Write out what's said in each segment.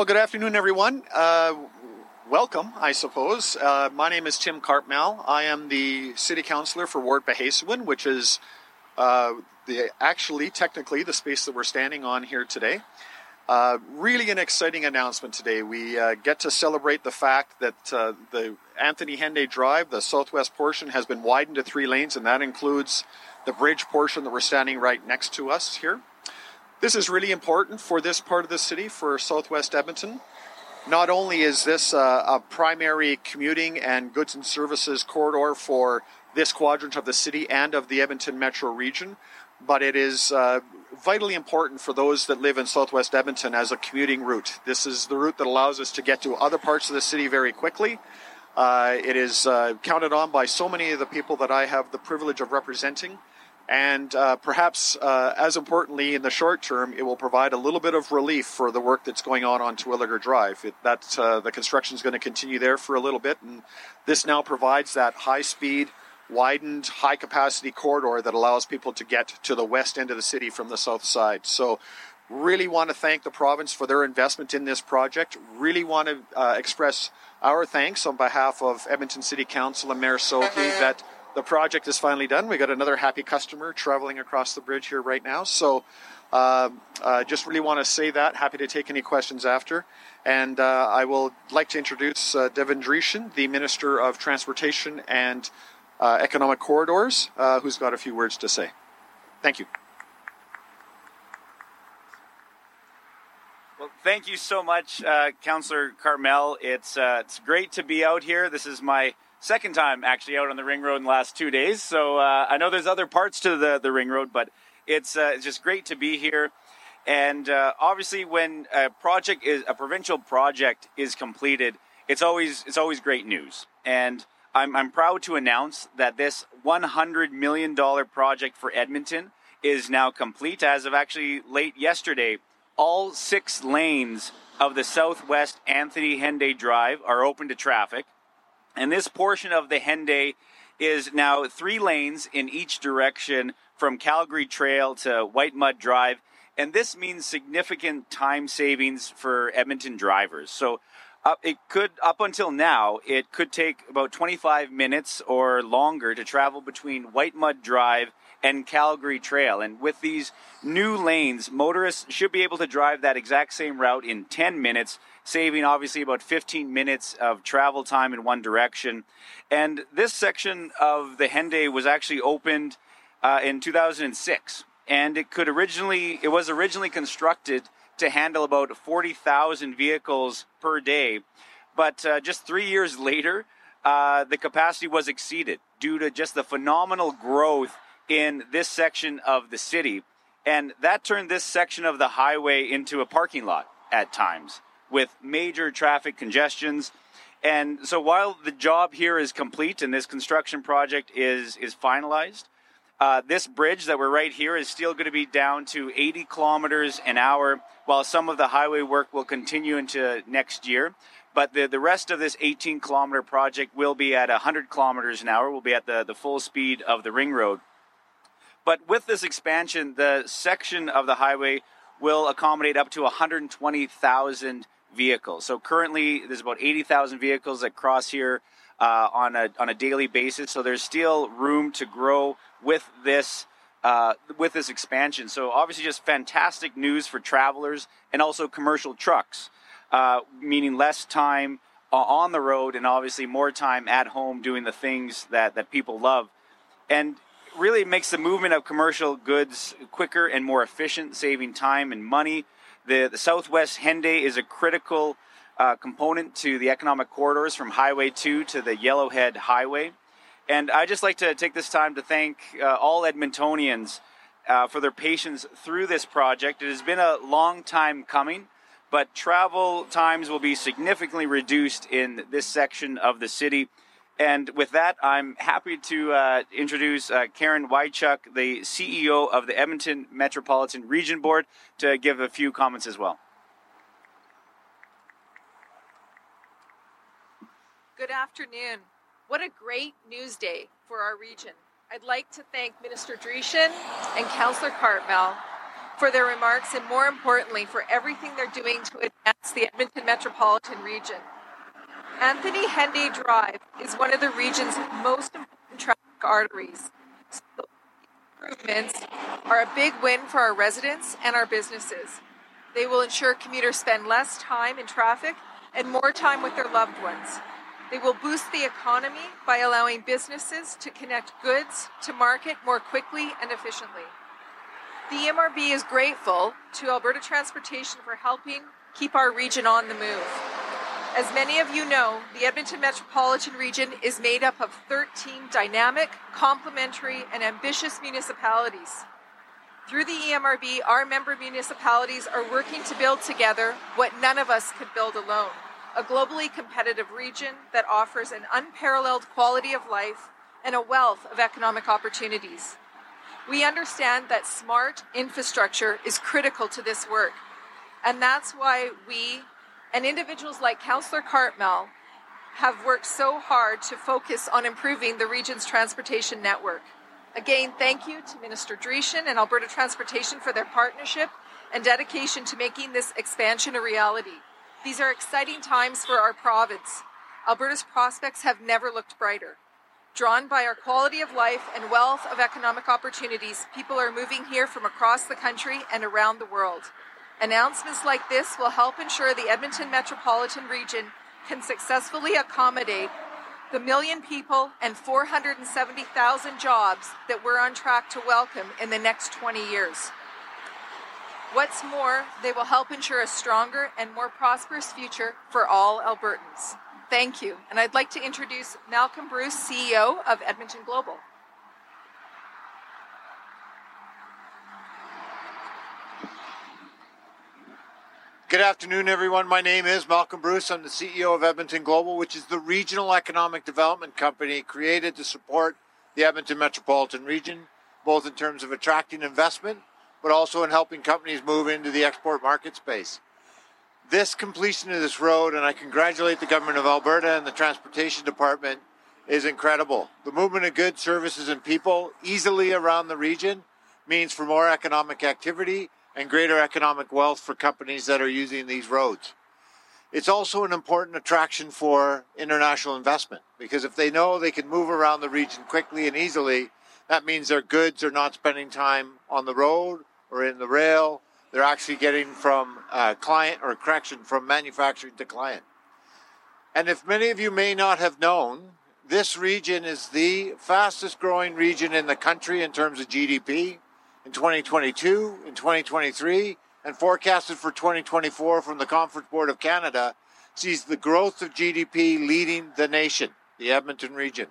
Well, good afternoon, everyone. Uh, welcome, I suppose. Uh, my name is Tim Cartmell. I am the city councilor for Ward pihêsiwin, which is uh, the actually, technically, the space that we're standing on here today. Uh, really an exciting announcement today. We uh, get to celebrate the fact that uh, the Anthony Henday Drive, the southwest portion, has been widened to three lanes, and that includes the bridge portion that we're standing right next to us here. This is really important for this part of the city, for southwest Edmonton. Not only is this a primary commuting and goods and services corridor for this quadrant of the city and of the Edmonton metro region, but it is uh, vitally important for those that live in southwest Edmonton as a commuting route. This is the route that allows us to get to other parts of the city very quickly. Uh, it is uh, counted on by so many of the people that I have the privilege of representing. And uh, perhaps uh, as importantly, in the short term, it will provide a little bit of relief for the work that's going on on Terwillegar Drive. It, that uh, the construction is going to continue there for a little bit, and this now provides that high speed, widened, high capacity corridor that allows people to get to the west end of the city from the south side. So, really want to thank the province for their investment in this project. Really want to uh, express our thanks on behalf of Edmonton City Council and Mayor Sohi that the project is finally done. We got another happy customer traveling across the bridge here right now. So, uh, uh, just really want to say that. Happy to take any questions after. And uh, I will like to introduce uh, Devin Dreeshen, the Minister of Transportation and uh, Economic Corridors, uh, who's got a few words to say. Thank you. Well, thank you so much, Councillor Cartmell. It's it's great to be out here. This is my second time actually out on the ring road in the last two days. So uh, I know there's other parts to the, the ring road, but it's, uh, it's just great to be here. And uh, obviously, when a project is a provincial project is completed, it's always it's always great news. And I'm, I'm proud to announce that this 100 million dollar project for Edmonton is now complete. As of actually late yesterday, all six lanes of the Southwest Anthony Henday Drive are open to traffic. And this portion of the Henday is now three lanes in each direction from Calgary Trail to Whitemud Drive. And this means significant time savings for Edmonton drivers. So uh, it could, up until now, it could take about 25 minutes or longer to travel between Whitemud Drive and Calgary Trail. And with these new lanes, motorists should be able to drive that exact same route in 10 minutes saving obviously about 15 minutes of travel time in one direction. And this section of the Henday was actually opened uh, in 2006, and it could originally it was originally constructed to handle about 40,000 vehicles per day, but uh, just three years later, uh, the capacity was exceeded due to just the phenomenal growth in this section of the city. And that turned this section of the highway into a parking lot at times with major traffic congestions. And so while the job here is complete and this construction project is, is finalized, uh, this bridge that we're right here is still going to be down to 80 kilometers an hour, while some of the highway work will continue into next year. But the, the rest of this 18 kilometer project will be at 100 kilometers an hour, will be at the, the full speed of the ring road. But with this expansion, the section of the highway will accommodate up to 120,000 vehicles. So currently, there's about 80,000 vehicles that cross here uh, on a on a daily basis. So there's still room to grow with this uh, with this expansion. So obviously, just fantastic news for travelers and also commercial trucks, uh, meaning less time on the road and obviously more time at home doing the things that that people love. And really makes the movement of commercial goods quicker and more efficient, saving time and money. The, the Southwest Henday is a critical uh, component to the economic corridors from Highway 2 to the Yellowhead Highway. And I just like to take this time to thank uh, all Edmontonians uh, for their patience through this project. It has been a long time coming, but travel times will be significantly reduced in this section of the city. And with that, I'm happy to uh, introduce uh, Karen Wichuk, the CEO of the Edmonton Metropolitan Region Board, to give a few comments as well. Good afternoon. What a great news day for our region. I'd like to thank Minister Dreeshen and Councillor Cartmell for their remarks and more importantly for everything they're doing to advance the Edmonton metropolitan region. Anthony Henday Drive is one of the region's most important traffic arteries. So improvements are a big win for our residents and our businesses. They will ensure commuters spend less time in traffic and more time with their loved ones. They will boost the economy by allowing businesses to connect goods to market more quickly and efficiently. The EMRB is grateful to Alberta Transportation for helping keep our region on the move. As many of you know, the Edmonton Metropolitan Region is made up of 13 dynamic, complementary, and ambitious municipalities. Through the EMRB, our member municipalities are working to build together what none of us could build alone a globally competitive region that offers an unparalleled quality of life and a wealth of economic opportunities. We understand that smart infrastructure is critical to this work, and that's why we and individuals like Councillor Cartmell have worked so hard to focus on improving the region's transportation network. Again, thank you to Minister Dreeshen and Alberta Transportation for their partnership and dedication to making this expansion a reality. These are exciting times for our province. Alberta's prospects have never looked brighter. Drawn by our quality of life and wealth of economic opportunities, people are moving here from across the country and around the world. Announcements like this will help ensure the Edmonton metropolitan region can successfully accommodate the million people and 470,000 jobs that we're on track to welcome in the next 20 years. What's more, they will help ensure a stronger and more prosperous future for all Albertans. Thank you. And I'd like to introduce Malcolm Bruce, CEO of Edmonton Global. Good afternoon, everyone. My name is Malcolm Bruce. I'm the CEO of Edmonton Global, which is the regional economic development company created to support the Edmonton metropolitan region, both in terms of attracting investment but also in helping companies move into the export market space. This completion of this road, and I congratulate the government of Alberta and the transportation department, is incredible. The movement of goods, services, and people easily around the region means for more economic activity and greater economic wealth for companies that are using these roads. It's also an important attraction for international investment because if they know they can move around the region quickly and easily, that means their goods are not spending time on the road or in the rail. They're actually getting from uh, client or correction from manufacturing to client. And if many of you may not have known, this region is the fastest growing region in the country in terms of GDP in 2022, in 2023, and forecasted for 2024 from the Conference Board of Canada sees the growth of GDP leading the nation, the Edmonton region.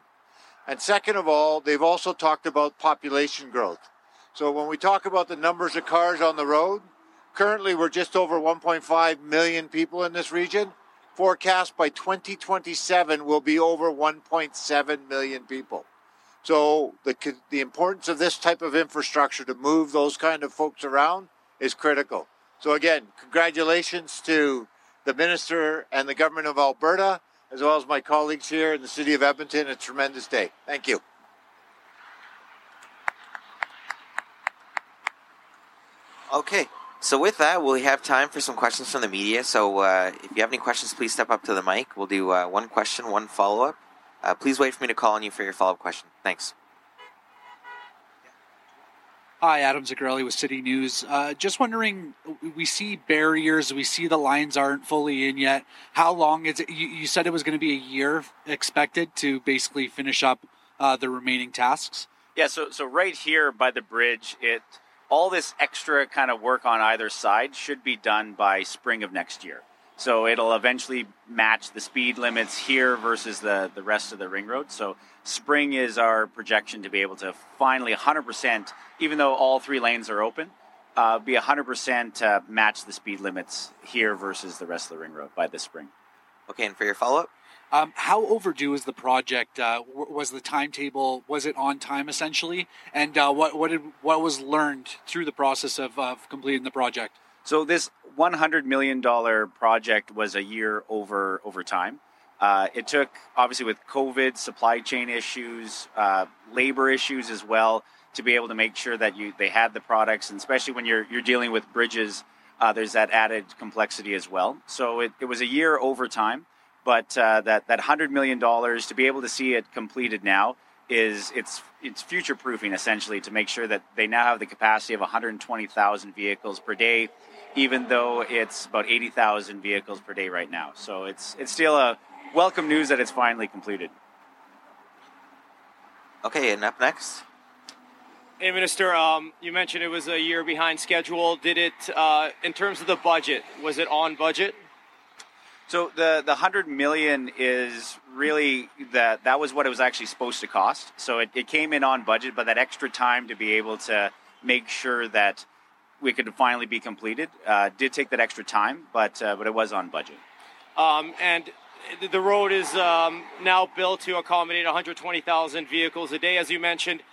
And second of all, they've also talked about population growth. So when we talk about the numbers of cars on the road, currently we're just over 1.5 million people in this region. Forecast by 2027 will be over 1.7 million people. So the the importance of this type of infrastructure to move those kind of folks around is critical. So again, congratulations to the minister and the government of Alberta, as well as my colleagues here in the city of Edmonton. A tremendous day. Thank you. Okay, so with that, we have time for some questions from the media. So uh, if you have any questions, please step up to the mic. We'll do uh, one question, one follow up. Uh, please wait for me to call on you for your follow up question. Thanks. Hi, Adam Zagarelli with City News. Uh, just wondering, we see barriers, we see the lines aren't fully in yet. How long is it? You, you said it was going to be a year expected to basically finish up uh, the remaining tasks. Yeah, so so right here by the bridge, it all this extra kind of work on either side should be done by spring of next year. So it'll eventually match the speed limits here versus the, the rest of the ring road. So spring is our projection to be able to finally 100%, even though all three lanes are open, uh, be 100% uh, match the speed limits here versus the rest of the ring road by this spring. Okay, and for your follow up? Um, how overdue is the project? Uh, was the timetable was it on time essentially? And uh, what what did what was learned through the process of, of completing the project? So this one hundred million dollar project was a year over over time. Uh, it took obviously with COVID, supply chain issues, uh, labor issues as well, to be able to make sure that you they had the products, and especially when you're you're dealing with bridges uh, there's that added complexity as well. So it, it was a year over time, but uh, that that hundred million dollars to be able to see it completed now is it's it's future proofing essentially to make sure that they now have the capacity of 120,000 vehicles per day, even though it's about 80,000 vehicles per day right now. So it's it's still a welcome news that it's finally completed. Okay, and up next. Hey, Minister, um, you mentioned it was a year behind schedule. Did it, uh, in terms of the budget, was it on budget? So the the hundred million is really that that was what it was actually supposed to cost. So it, it came in on budget, but that extra time to be able to make sure that we could finally be completed uh, did take that extra time, but uh, but it was on budget. Um, and the road is um, now built to accommodate 120,000 vehicles a day, as you mentioned.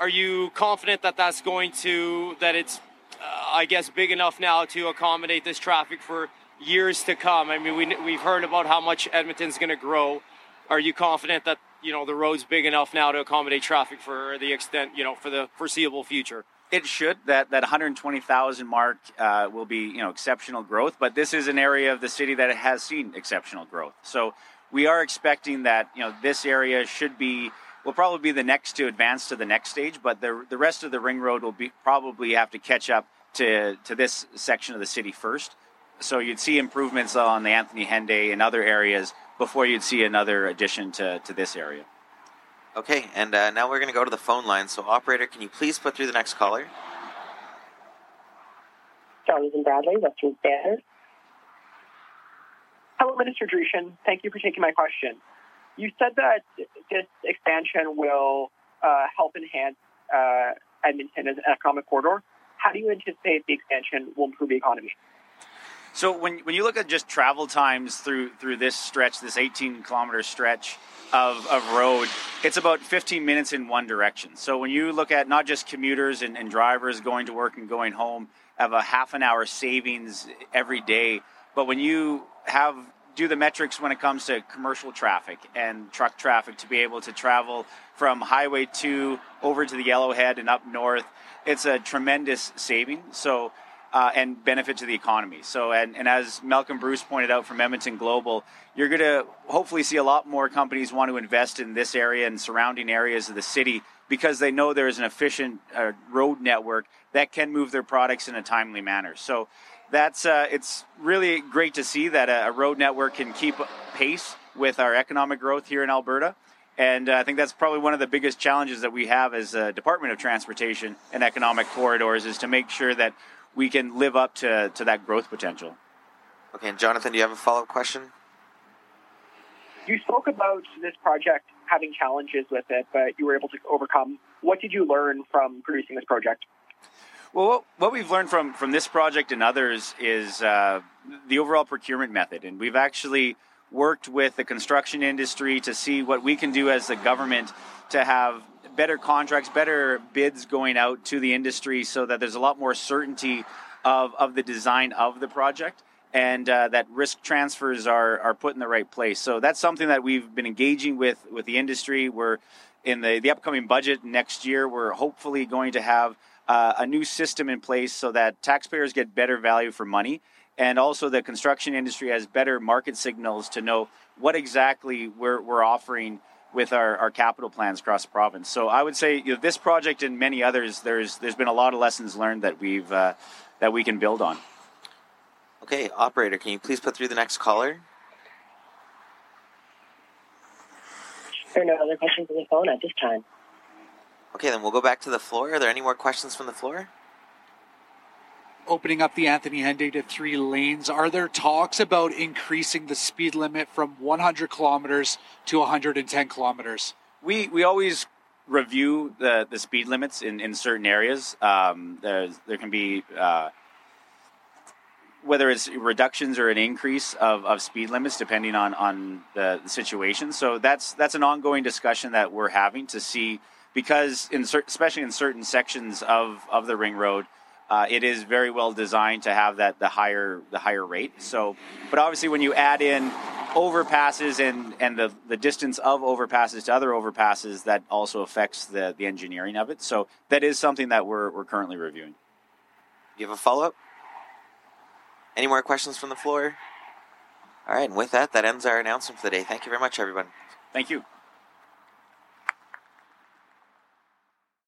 Are you confident that that's going to that it's, uh, I guess, big enough now to accommodate this traffic for years to come? I mean, we, we've heard about how much Edmonton's going to grow. Are you confident that you know the road's big enough now to accommodate traffic for the extent you know for the foreseeable future? It should that that 120,000 mark uh, will be you know exceptional growth, but this is an area of the city that has seen exceptional growth. So we are expecting that you know this area should be will probably be the next to advance to the next stage, but the the rest of the ring road will be probably have to catch up to to this section of the city first. So you'd see improvements on the Anthony Henday and other areas before you'd see another addition to, to this area. Okay, and uh, now we're going to go to the phone line. So, operator, can you please put through the next caller? Jonathan Bradley, Western Standard. Hello, Minister Dreeshen. Thank you for taking my question. You said that this expansion will uh, help enhance uh, Edmonton as an economic corridor. How do you anticipate the expansion will improve the economy? So when, when you look at just travel times through through this stretch, this 18 kilometer stretch of, of road, it's about 15 minutes in one direction. So when you look at not just commuters and, and drivers going to work and going home, have a half an hour savings every day. But when you have do the metrics when it comes to commercial traffic and truck traffic to be able to travel from Highway 2 over to the Yellowhead and up north, it's a tremendous saving. So uh, and benefit to the economy. So, and, and as Malcolm Bruce pointed out from Edmonton Global, you're going to hopefully see a lot more companies want to invest in this area and surrounding areas of the city because they know there is an efficient uh, road network that can move their products in a timely manner. So, that's uh, it's really great to see that a, a, road network can keep pace with our economic growth here in Alberta. And uh, I think that's probably one of the biggest challenges that we have as a Department of Transportation and Economic Corridors is to make sure that we can live up to, to that growth potential. Okay, and Jonathan, do you have a follow up question? You spoke about this project having challenges with it, but you were able to overcome. What did you learn from producing this project? Well, what we've learned from, from this project and others is uh, the overall procurement method. And we've actually worked with the construction industry to see what we can do as the government to have better contracts, better bids going out to the industry so that there's a lot more certainty of, of the design of the project and uh, that risk transfers are, are put in the right place. So that's something that we've been engaging with with the industry. We're in the, the upcoming budget next year, we're hopefully going to have uh, a new system in place so that taxpayers get better value for money. And also, the construction industry has better market signals to know what exactly we're, we're offering with our, our capital plans across the province. So I would say you know, this project and many others, there's there's been a lot of lessons learned that we've uh, that we can build on. Okay, operator, can you please put through the next caller? There are no other questions on the phone at this time. Okay, then we'll go back to the floor. Are there any more questions from the floor? Opening up the Anthony Henday to three lanes. Are there talks about increasing the speed limit from 100 kilometers to 110 kilometers? We we always review the, the speed limits in, in certain areas. Um, there can be uh, whether it's reductions or an increase of, of speed limits depending on, on the, the situation. So that's that's an ongoing discussion that we're having to see because in especially in certain sections of, of the ring road uh, it is very well designed to have that the higher the higher rate. So, but obviously when you add in overpasses and and the the distance of overpasses to other overpasses, that also affects the the engineering of it. So that is something that we're we're currently reviewing. You have a follow up. Any more questions from the floor? All right, and with that, that ends our announcement for the day. Thank you very much, everyone. Thank you.